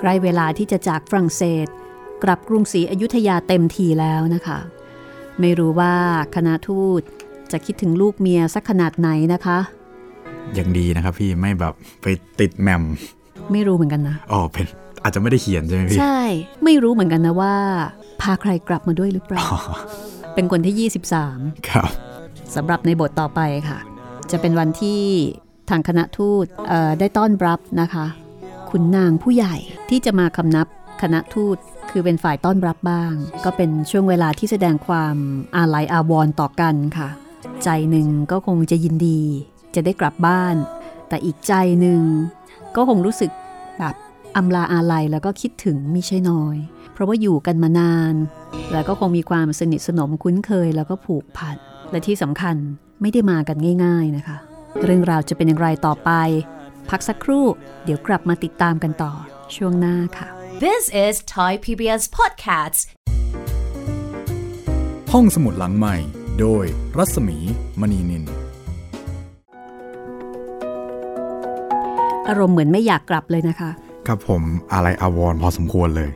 ใกล้เวลาที่จะจากฝรั่งเศส กลับกรุงศรีอยุธยาเต็มทีแล้วนะคะ ไม่รู้ว่าคณะทูตจะคิดถึงลูกเมียสักขนาดไหนนะคะยังดีนะครับพี่ไม่แบบไปติดแมม ไม่รู้เหมือนกันนะอ๋อเป็นอาจจะไม่ได้เขียนใช่ไหมพี่ ใช่ ไม่รู้เหมือนกันนะว่า พาใครกลับมาด้วยหรือเปล่า เป็นคนที่ 23 ครับ สำหรับในบทต่อไปค่ะ จะเป็นวันที่ทางคณะทูตได้ต้อนรับนะคะ คุณนางผู้ใหญ่ที่จะมาคำนับคณะทูตคือเป็นฝ่ายต้อนรับบ้าง ก็เป็นช่วงเวลาที่แสดงความอาลัยอาวรณ์ต่อกันค่ะ ใจหนึ่งก็คงจะยินดี จะได้กลับบ้าน แต่อีกใจหนึ่งก็คงรู้สึกแบบอำลาอาลัยแล้วก็คิดถึงไม่ใช่น้อย เพราะว่าอยู่กันมานาน แล้วก็คงมีความสนิทสนมคุ้นเคยแล้วก็ผูกพัน และที่สำคัญไม่ได้มากันง่าย ๆนะคะ เรื่องราวจะเป็นอย่างไรต่อไป พักสักครู่ เดี๋ยวกลับมาติดตามกันต่อช่วงหน้าค่ะ This is Thai PBS Podcasts. ห้องสมุดหลังใหม่ โดยรัศมีมณีนิน อารมณ์เหมือนไม่อยากกลับเลยนะคะ ครับผมอะไรอาวรณ์พอสมควรเลย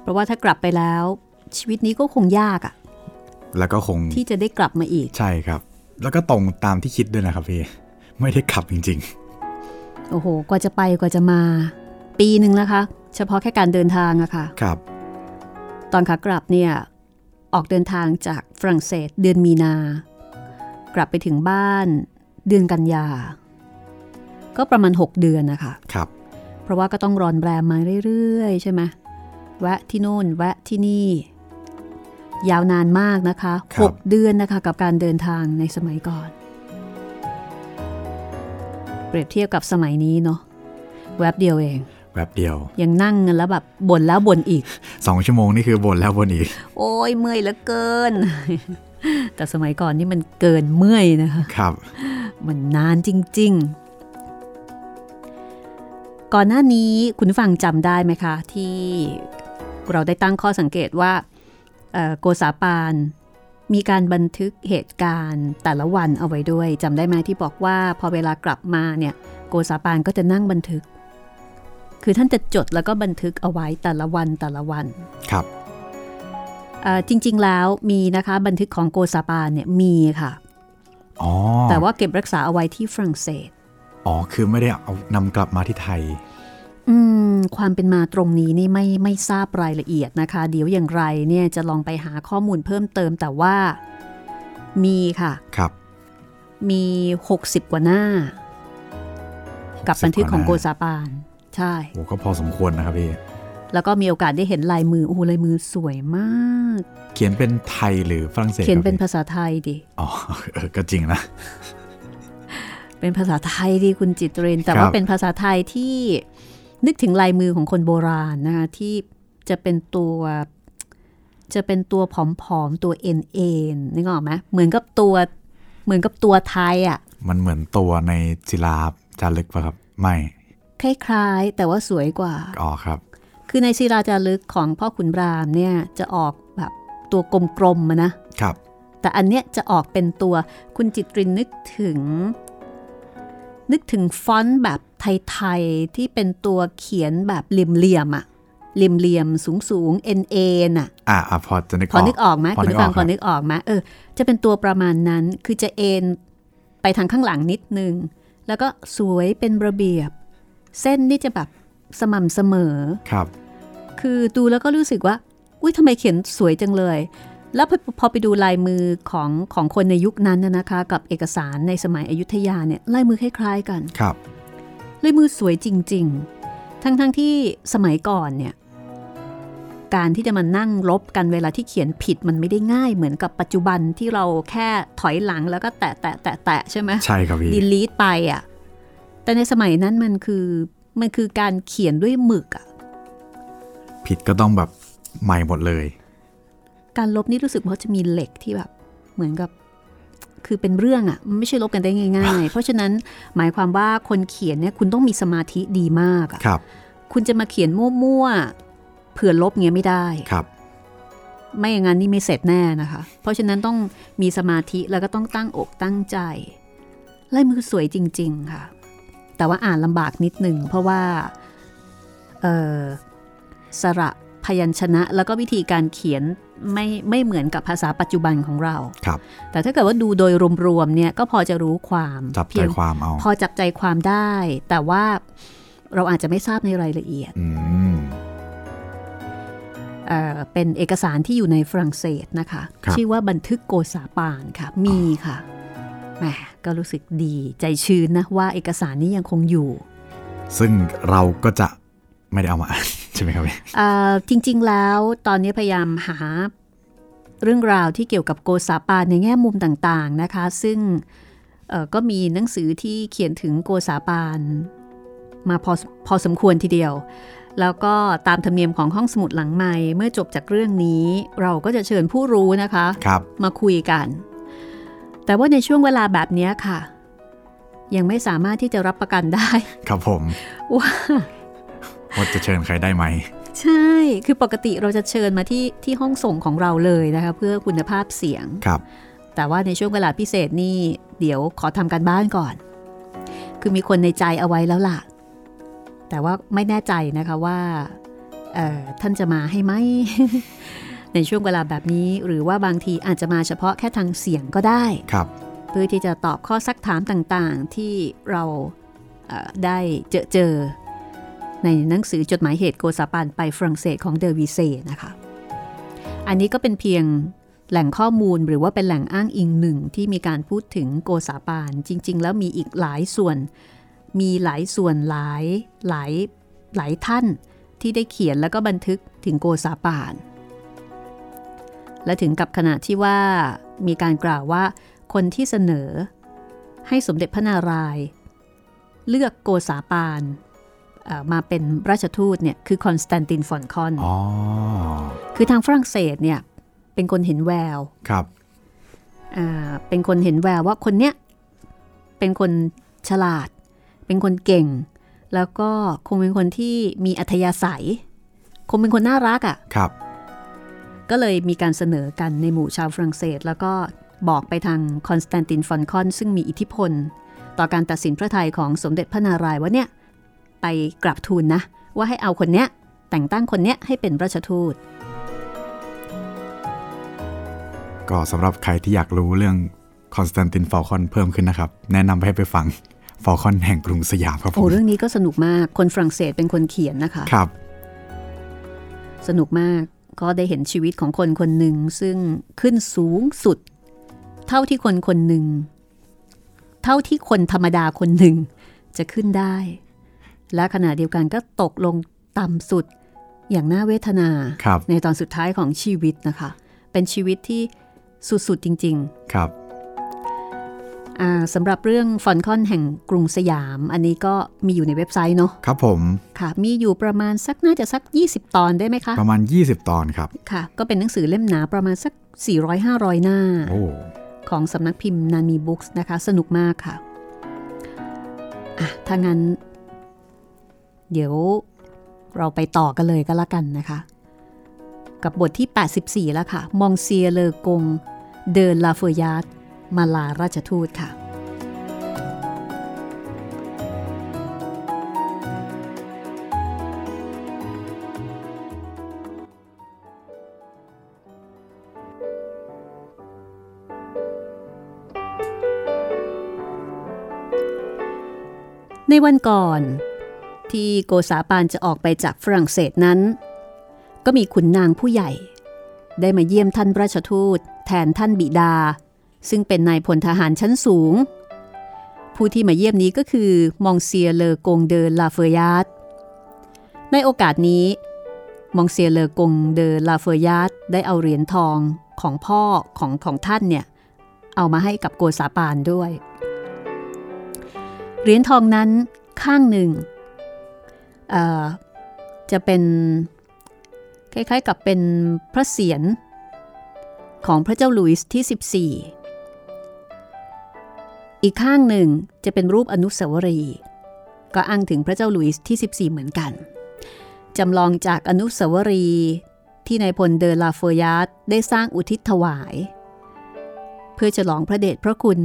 เพราะว่าถ้ากลับไปแล้ว ชีวิตนี้ก็คงยากอะ แล้วก็คงที่จะได้กลับมาอีก ใช่ครับ แล้วก็ตรงตามที่คิดด้วยนะครับพี่ไม่ได้ขับจริงโอ้โห กว่าจะไปกว่าจะมา ปีหนึ่งนะคะ เฉพาะแค่การเดินทางอะค่ะๆครับ ตอนขากลับเนี่ย ออกเดินทางจากฝรั่งเศสเดือนมีนา กลับไปถึงบ้านเดือนกันยา ก็ประมาณ 6 เดือนนะคะ ครับ เพราะว่าก็ต้องรอนแรมมาเรื่อยๆ ใช่ไหมแวะที่โน่น แวะที่นี่ ยาวนานมากนะคะครับ6เดือนนะคะกับการเดินทางในสมัยก่อน เปรียบเทียบกับสมัยนี้เนาะแวบเดียวเองแวบเดียว ยังนั่งกันแล้วแบบบ่นแล้วบ่นอีกสองชั่วโมงนี่คือบนแล้วบนอีก โอ้ยเมื่อยเหลือเกิน แต่สมัยก่อนนี่มันเกินเมื่อยนะคะครับ มันนานจริง ๆ ก่อนหน้านี้คุณผู้ฟังจำได้ไหมคะ ที่เราได้ตั้งข้อสังเกตว่าเอ่อ โกษาปานมีการบันทึกเหตุการณ์แต่ละวันเอาไว้ด้วยจำได้ไหมที่บอกว่าพอเวลากลับมาเนี่ยโกษาปานก็จะนั่งบันทึก คือท่านจะจดแล้วก็บันทึกเอาไว้แต่ละวันแต่ละวันครับเอ่อจริง ๆแล้วมีนะคะบันทึกของโกซาปานเนี่ยมีค่ะอ๋อแต่ว่าเก็บรักษาเอาไว้ที่ฝรั่งเศสอ๋อคือไม่ได้เอานำกลับมาที่ไทย อืม ความเป็นมาตรงนี้นี่ไม่ไม่ทราบรายละเอียดนะคะ เดี๋ยวอย่างไรเนี่ยจะลองไปหาข้อมูลเพิ่มเติมแต่ว่ามีค่ะ ครับ มี 60 กว่าหน้า กับบันทึกของโกาซาปาน ใช่โอ้ก็พอสมควรนะครับพี่ แล้วก็มีโอกาสได้เห็นลายมือโอ้โหลายมือสวยมาก เขียนเป็นไทยหรือฝรั่งเศส เขียนเป็นครับภาษาไทยดิพี่อ๋อเออก็จริงนะ เป็นภาษาไทยดีคุณจิตเรน แต่ครับว่าเป็นภาษาไทยที่ นึกถึงลายมือของคนโบราณนะคะที่จะเป็นตัวจะเป็นตัวผอมๆ ตัวเอ็นเอ็นนึกออกไหมเหมือนกับตัวเหมือนกับตัวไทยอะ่ะ มันเหมือนตัวในศิลาจารึกปะครับ ไม่ คล้ายๆ แต่ว่าสวยกว่า อ๋อครับ คือในศิลาจารึกของพ่อขุนรามเนี่ยจะออกแบบตัวกลมๆอะนะครับ แต่อันเนี้ยจะออกเป็นตัวคุณจิตรินนึกถึง นึกถึงฟอนต์แบบ ไทยๆ ที่เป็นตัวเขียนแบบเหลี่ยมๆอะเหลี่ยมๆ สูงๆเอ็นเอ็นอะอะอะพอจะนึกพอนึกออกไหมพอคุณนึกผู้ฟังออกพอครับนึกออกไหมเออ จะเป็นตัวประมาณนั้นคือจะเอ็นไปทางข้างหลังนิดนึง แล้วก็สวยเป็นระเบียบ เส้นนี่จะแบบสม่ำเสมอครับ คือดูแล้วก็รู้สึกว่าอุ้ยทำไมเขียนสวยจังเลย แล้วพอพอไปดูลายมือของของคนในยุคนั้นน่ะนะคะ กับเอกสารในสมัยอยุธยาเนี่ยลายมือคล้าย ๆ กันครับ ลายมือสวยจริง ๆ ทั้งๆทที่สมัยก่อนเนี่ย การที่จะมานั่งลบกันเวลาที่เขียนผิดมันไม่ได้ง่ายเหมือนกับปัจจุบันที่เราแค่ถอยหลังแล้วก็แตะแตะแตะแตะใช่ไหมใช่ครับพี่ดีลีทไปอะ แต่ในสมัยนั้นมันคือมันคือการเขียนด้วยหมึกอะ ผิดก็ต้องแบบใหม่หมดเลย การลบนี่รู้สึกว่าจะมีเหล็กที่แบบ เหมือนกับ คือเป็นเรื่องอะ่ะมันไม่ใช่ลบกันได้ง่าย ๆ เพราะฉะนั้นหมายความว่าคนเขียนเนี่ยคุณต้องมีสมาธิดีมากอะครับคุณจะมาเขียนมั่วๆเผื่อลบเงี้ยไม่ได้ครับไม่อย่างนั้นนี่ไม่เสร็จแน่นะคะ เพราะฉะนั้นต้องมีสมาธิแล้วก็ต้องตั้งอกตั้งใจลายมือสวยจริง ๆ ค่ะ แต่ว่าอ่านลำบากนิดหนึ่งเพราะว่าเออสระ พยัญชนะ แล้วก็วิธีการเขียนไม่ไม่เหมือนกับภาษาปัจจุบันของเราครับ แต่ถ้าเกิดว่าดูโดยรวมๆเนี่ยก็พอจะรู้ความจับใจเพียงความเอาพอจับใจความได้ แต่ว่าเราอาจจะไม่ทราบในรายละเอียดอืมเอ่อเป็นเอกสารที่อยู่ในฝรั่งเศสนะคะครับชื่อว่าบันทึกโกษาปานค่ะ มีค่ะแหมก็รู้สึกดีใจชื้นนะว่าเอกสารนี้ยังคงอยู่ ซึ่งเราก็จะ ไม่ได้เอามาอ่านใช่ไหมครับพี่เอ่อจริง ๆ แล้วตอนนี้พยายามหาเรื่องราวที่เกี่ยวกับโกษาปานในแง่มุมต่างๆนะคะ ซึ่งเอ่อก็มีหนังสือที่เขียนถึงโกษาปานมาพอพอสมควรทีเดียว แล้วก็ตามธรรมเนียมของห้องสมุดหลังใหม่เมื่อจบจากเรื่องนี้ เราก็จะเชิญผู้รู้นะคะครับมาคุยกัน แต่ว่าในช่วงเวลาแบบนี้ค่ะ ยังไม่สามารถที่จะรับประกันได้ ครับผมว่า ว่าจะเชิญใครได้ไหม ใช่ คือปกติเราจะเชิญมาที่ที่ห้องส่งของเราเลยนะคะ เพื่อคุณภาพเสียง ครับ แต่ว่าในช่วงเวลาพิเศษนี่ เดี๋ยวขอทำการบ้านก่อน คือมีคนในใจเอาไว้แล้วล่ะ แต่ว่าไม่แน่ใจนะคะว่าเอ่อท่านจะมาให้ไหม ในช่วงเวลาแบบนี้หรือว่าบางทีอาจจะมาเฉพาะแค่ทางเสียงก็ได้ครับเพื่อที่จะตอบข้อซักถามต่างๆที่เราเอ่อได้เจอเจอ ในหนังสือจดหมายเหตุโกซาปันไปฝรั่งเศสของเดอวิเซนะคะ อันนี้ก็เป็นเพียงแหล่งข้อมูลหรือว่าเป็นแหล่งอ้างอิงหนึ่งที่มีการพูดถึงโกซาปาน จริง ๆ แล้วมีอีกหลายส่วน มีหลายส่วนหลายหลายหลายท่านที่ได้เขียนแล้วก็บันทึกถึงโกซาปาน และถึงกับขณะที่ว่ามีการกล่าวว่าคนที่เสนอ ให้สมเด็จพระนารายณ์เลือกโกษาปาน มาเป็นราชทูตเนี่ยคือคอนสแตนตินฟอลคอนอ๋อคือทางฝรั่งเศสเนี่ยเป็นคนเห็นแววครับอ่าเป็นคนเห็นแววว่าคนเนี้ยเป็นคนฉลาด เป็นคนเก่ง แล้วก็คงเป็นคนที่มีอัธยาศัย คงเป็นคนน่ารักอะ่ะครับ ก็เลยมีการเสนอกันในหมู่ชาวฝรั่งเศส แล้วก็บอกไปทางคอนสแตนตินฟอลคอน ซึ่งมีอิทธิพล ต่อการตัดสินพระทัยของสมเด็จพระนารายณ์ว่าเนี่ย ไปกราบทูลนะ ว่าให้เอาคนเนี้ยแต่งตั้งคนเนี้ยให้เป็นราชทูต ก็สำหรับใครที่อยากรู้เรื่องคอนสแตนตินฟอลคอนเพิ่มขึ้นนะครับ แนะนำให้ไปฟังฟอลคอนแห่งกรุงสยามครับผโอ้มเรื่องนี้ก็สนุกมากคนฝรั่งเศสเป็นคนเขียนนะคะครับ สนุกมากก็ได้เห็นชีวิตของคนคนหนึ่งซึ่งขึ้นสูงสุด เท่าที่คนคนหนึ่ง เท่าที่คนธรรมดาคนหนึ่งจะขึ้นได้ และขณะเดียวกันก็ตกลงต่ำสุดอย่างน่าเวทนาครับในตอนสุดท้ายของชีวิตนะคะ เป็นชีวิตที่สุด ๆ จริงครับๆอ่าสำหรับเรื่องฟอนคอนแห่งกรุงสยาม อันนี้ก็มีอยู่ในเว็บไซต์เนาะครับผมค่ะ มีอยู่ประมาณสักน่าจะสัก 20 ตอนได้ไหมคะ ประมาณ 20 ตอนครับค่ะ ก็เป็นหนังสือเล่มหนาประมาณสัก 400-500 หน้าโอ้ของสำนักพิมพ์นานีบุ๊กส์นะคะ สนุกมากค่ะอะถ้างั้น เดี๋ยวเราไปต่อกันเลยก็แล้วกันนะคะ กับบทที่ 84 แล้วค่ะ มองเซียเลอกง เดินลาเฟอยาร์มาลาราชทูตค่ะในวันก่อน ที่โกษาปานจะออกไปจากฝรั่งเศสนั้น ก็มีขุนนางผู้ใหญ่ ได้มาเยี่ยมท่านราชทูต แทนท่านบิดา ซึ่งเป็นนายพลทหารชั้นสูง ผู้ที่มาเยี่ยมนี้ก็คือมองเซียเลอกงเดอลาเฟยาร์ในโอกาสนี้ มองเซียเลอกงเดอลาเฟยาร์ได้เอาเหรียญทองของพ่อของของท่านเนี่ยเอามาให้กับโกษาปานด้วย เหรียญทองนั้นข้างหนึ่ง จะเป็นคล้ายๆกับเป็นพระเศียรของพระเจ้าหลุยส์ที่ 14 อีกข้างหนึ่งจะเป็นรูปอนุสาวรีย์ก็อ้างถึงพระเจ้าหลุยส์ที่ 14 เหมือนกันจำลองจากอนุสาวรีย์ที่นายพลเดอลาเฟอร์ยาร์ดได้สร้างอุทิศถวาย เพื่อฉลองพระเดชพระคุณ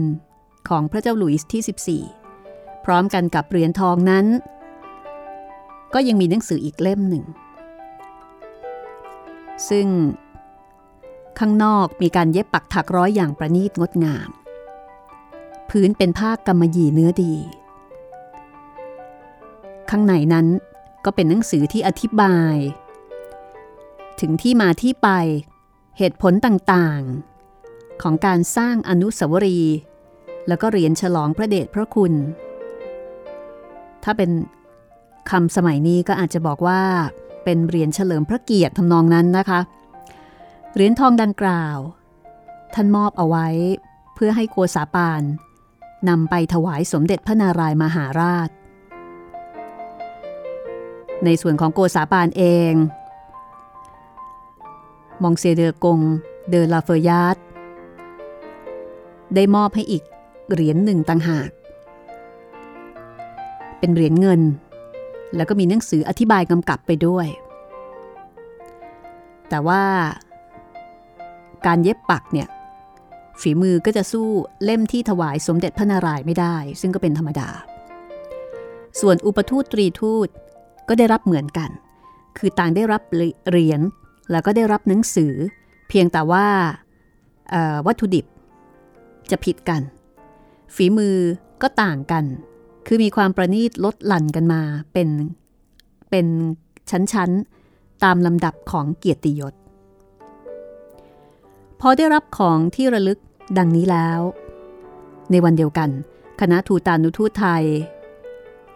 ของพระเจ้าหลุยส์ที่ 14 พร้อมกันกับเหรียญทองนั้น ก็ยังมีหนังสืออีกเล่มหนึ่ง ซึ่งข้างนอกมีการเย็บปักถักร้อยอย่างประณีตงดงาม พื้นเป็นผ้ากำมะหยี่เนื้อดี ข้างในนั้นก็เป็นหนังสือที่อธิบาย ถึงที่มาที่ไปเหตุผลต่างๆ ของการสร้างอนุสาวรีย์แล้วก็เหรียญฉลองพระเดชพระคุณ ถ้าเป็น คำสมัยนี้ก็อาจจะบอกว่าเป็นเหรียญเฉลิมพระเกียรติทำนองนั้นนะคะ เหรียญทองดังกล่าว ท่านมอบเอาไว้เพื่อให้โกษาปานนำไปถวายสมเด็จพระนารายมหาราช ในส่วนของโกษาปานเอง มองเซเดอกง เดอลาเฟยาร์ได้มอบให้อีกเหรียญหนึ่งต่างหาก เป็นเหรียญเงิน แล้วก็มีหนังสืออธิบายกำกับไปด้วย แต่ว่าการเย็บปักเนี่ยฝีมือก็จะสู้เล่มที่ถวายสมเด็จพระนารายณ์ไม่ได้ ซึ่งก็เป็นธรรมดา ส่วนอุปทูตตรีทูตก็ได้รับเหมือนกัน คือต่างได้รับเหรียญแล้วก็ได้รับหนังสือ เพียงแต่ว่าวัตถุดิบจะผิดกัน ฝีมือก็ต่างกัน คือมีความประณีตลดหลั่นกันมาเป็นเป็นชั้นๆ ตามลำดับของเกียรติยศ พอได้รับของที่ระลึกดังนี้แล้ว ในวันเดียวกัน คณะทูตานุทูตไทย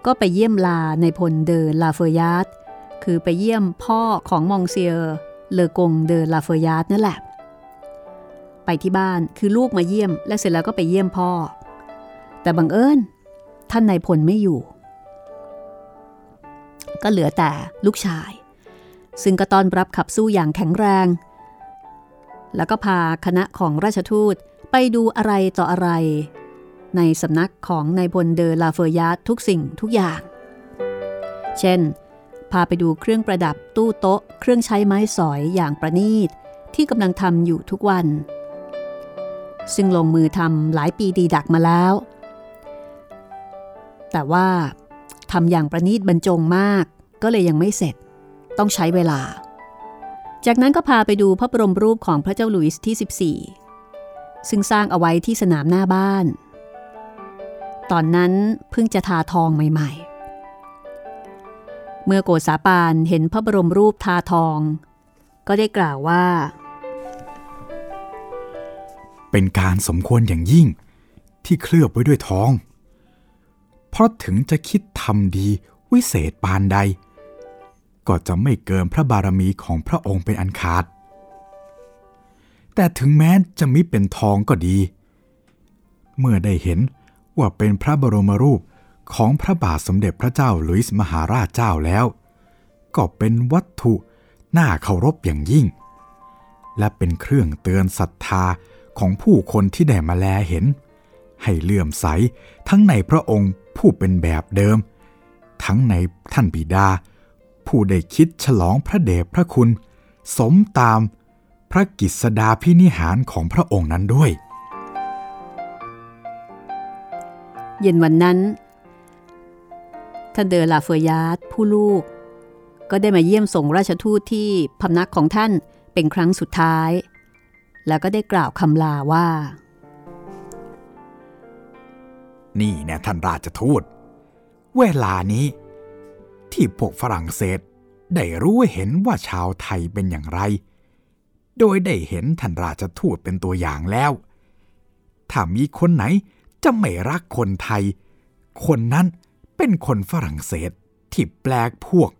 ก็ไปเยี่ยมลานายพล de La Feuillade คือไปเยี่ยมพ่อของ Monsieur le Comte de La Feuillade นั่นแหละ ไปที่บ้านคือลูกมาเยี่ยม และเสร็จแล้วก็ไปเยี่ยมพ่อ แต่บังเอิญ ท่านนายพลไม่อยู่ ก็เหลือแต่ลูกชาย ซึ่งก็ต้อนรับขับสู้อย่างแข็งแรง แล้วก็พาคณะของราชทูตไปดูอะไรต่ออะไร ในสำนักของนายพลเดอลาเฟยาทุกสิ่งทุกอย่าง เช่น พาไปดูเครื่องประดับตู้โต๊ะ เครื่องใช้ไม้สอยอย่างประณีตที่กำลังทำอยู่ทุกวัน ซึ่งลงมือทำหลายปีดีดักมาแล้ว แต่ว่าทำอย่างประณีตบรรจงมาก ก็เลยยังไม่เสร็จ ต้องใช้เวลา จากนั้นก็พาไปดูพระบรมรูปของพระเจ้าหลุยส์ที่ 14 ซึ่งสร้างเอาไว้ที่สนามหน้าบ้าน ตอนนั้นเพิ่งจะทาทองใหม่ ๆ เมื่อโกษาปานเห็นพระบรมรูปทาทอง ก็ได้กล่าวว่า เป็นการสมควรอย่างยิ่งที่เคลือบไว้ด้วยทอง เพราะถึงจะคิดทำดีวิเศษปานใด ก็จะไม่เกินพระบารมีของพระองค์เป็นอันขาด แต่ถึงแม้จะมิเป็นทองก็ดี เมื่อได้เห็นว่าเป็นพระบรมรูปของพระบาทสมเด็จพระเจ้าหลุยส์มหาราชเจ้าแล้ว ก็เป็นวัตถุน่าเคารพอย่างยิ่ง และเป็นเครื่องเตือนศรัทธาของผู้คนที่ได้มาแลเห็น ให้เลื่อมใสทั้งในพระองค์ ผู้เป็นแบบเดิม ทั้งในท่านบิดา ผู้ได้คิดฉลองพระเดชพระคุณ สมตามพระกิสดาพินิหารของพระองค์นั้นด้วย เย็นวันนั้นท่านเดอลาเฟยาร์ดผู้ลูก ก็ได้มาเยี่ยมส่งราชทูตที่พำนักของท่านเป็นครั้งสุดท้าย แล้วก็ได้กล่าวคำลาว่า นี่แน่ท่านราชทูต เวลานี้ ที่พวกฝรั่งเศสได้รู้เห็นว่าชาวไทยเป็นอย่างไร โดยได้เห็นท่านราชทูตเป็นตัวอย่างแล้ว ถ้ามีคนไหนจะไม่รักคนไทย คนนั้นเป็นคนฝรั่งเศสที่แปลกพวก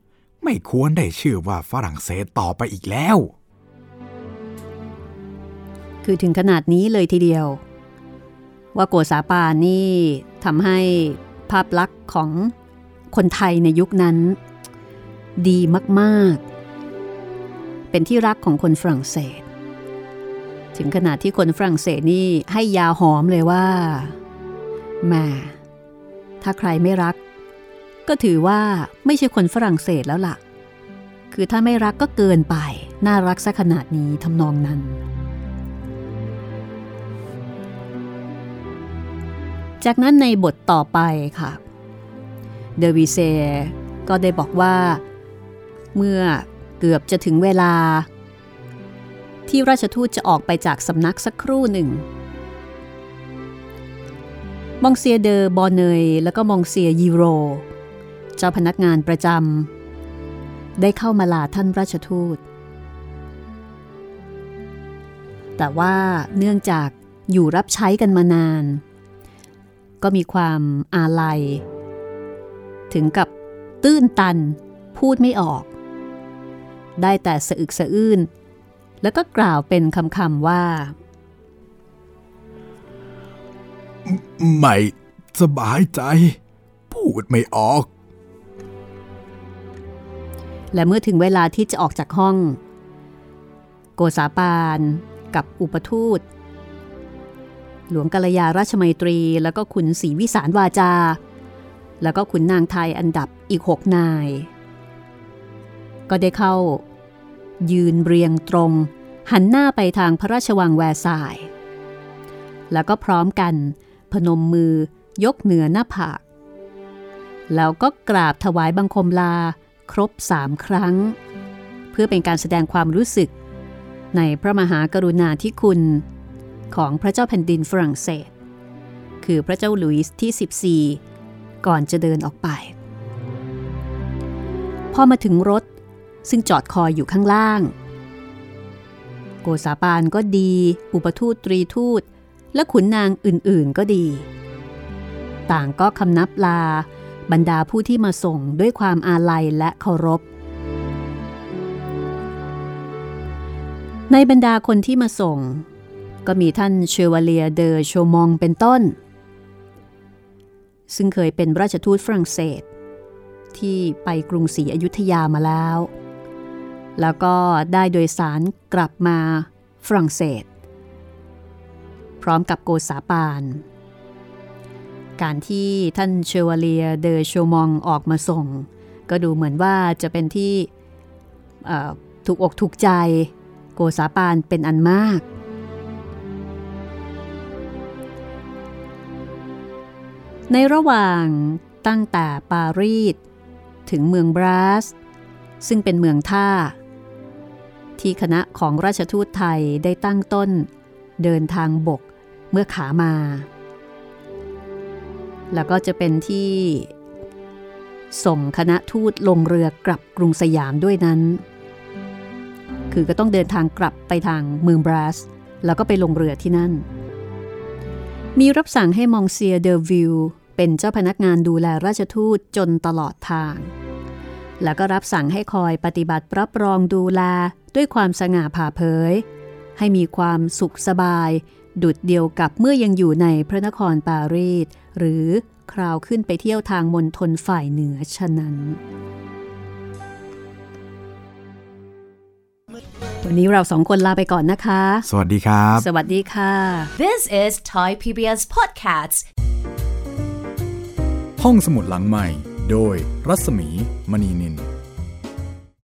ไม่ควรได้ชื่อว่าฝรั่งเศสต่อไปอีกแล้ว คือถึงขนาดนี้เลยทีเดียว ว่าโกษาปานี่ทำให้ภาพลักษณ์ของคนไทยในยุคนั้น ดีมากๆ เป็นที่รักของคนฝรั่งเศส ถึงขนาดที่คนฝรั่งเศสนี่ให้ยาหอมเลยว่าแม่ถ้าใครไม่รัก ก็ถือว่าไม่ใช่คนฝรั่งเศสแล้วล่ะ คือถ้าไม่รักก็เกินไป น่ารักซะขนาดนี้ทำนองนั้น จากนั้นในบทต่อไปค่ะ เดวิเซก็ได้บอกว่า เมื่อเกือบจะถึงเวลา ที่ราชทูตจะออกไปจากสำนักสักครู่หนึ่ง มองเซียเดอบอเนยและก็มองเซียยีโร เจ้าพนักงานประจำได้เข้ามาลาท่านราชทูต แต่ว่าเนื่องจากอยู่รับใช้กันมานาน ก็มีความอาลัย ถึงกับตื้นตันพูดไม่ออก ได้แต่สะอึกสะอื้น แล้วก็กล่าวเป็นคำๆว่า ไม่สบายใจ พูดไม่ออก และเมื่อถึงเวลาที่จะออกจากห้อง โกษาปานกับอุปทูต หลวงกัลยาราชมัยตรี แล้วก็ขุนศรีวิสารวาจา แล้วก็ขุนนางไทยอันดับอีกหกนาย ก็ได้เข้า ยืนเรียงตรง หันหน้าไปทางพระราชวังแวร์ซาย แล้วก็พร้อมกัน พนมมือยกเหนือหน้าผากแล้วก็กราบถวายบังคมลาครบสามครั้ง เพื่อเป็นการแสดงความรู้สึก ในพระมหากรุณาธิคุณ ของพระเจ้าแผ่นดินฝรั่งเศส คือพระเจ้าหลุยส์ที่ 14 ก่อนจะเดินออกไป พอมาถึงรถซึ่งจอดคอยอยู่ข้างล่าง โกษาปานก็ดี อุปทูตตรีทูต และขุนนางอื่นๆก็ดี ต่างก็คำนับลาบรรดาผู้ที่มาส่งด้วยความอาลัยและเคารพ ในบรรดาคนที่มาส่ง ก็มีท่านเชวเลียเดอโชมองเป็นต้น ซึ่งเคยเป็นราชทูตฝรั่งเศส ที่ไปกรุงศรีอยุธยามาแล้ว แล้วก็ได้โดยสารกลับมาฝรั่งเศส พร้อมกับโกษาปาน การที่ท่านเชวเลียเดอโชมองออกมาส่ง ก็ดูเหมือนว่าจะเป็นที่ถูกอกถูกใจ โกษาปานเป็นอันมาก ในระหว่างตั้งแต่ปารีสถึงเมืองบราสซึ่งเป็นเมืองท่า ที่คณะของราชทูตไทยได้ตั้งต้น เดินทางบกเมื่อขามา แล้วก็จะเป็นที่ ส่งคณะทูตลงเรือกลับกรุงสยามด้วยนั้น คือก็ต้องเดินทางกลับไปทางเมืองบราสแล้วก็ไปลงเรือที่นั่น มีรับสั่งให้มองเซียเดอวิลเป็นเจ้าพนักงานดูแลราชทูตจนตลอดทาง แล้วก็รับสั่งให้คอยปฏิบัติรับรองดูแลด้วยความสง่าผ่าเผย ให้มีความสุขสบาย ดุดเดียวกับเมื่อยังอยู่ในพระนครปารีสหรือคราวขึ้นไปเที่ยวทางมณฑลฝ่ายเหนือฉะนั้น วันนี้เราสองคนลาไปก่อนนะคะ สวัสดีครับ สวัสดีค่ะ This is Thai PBS Podcasts. ห้องสมุดหลังใหม่ โดยรัศมีมณีนิน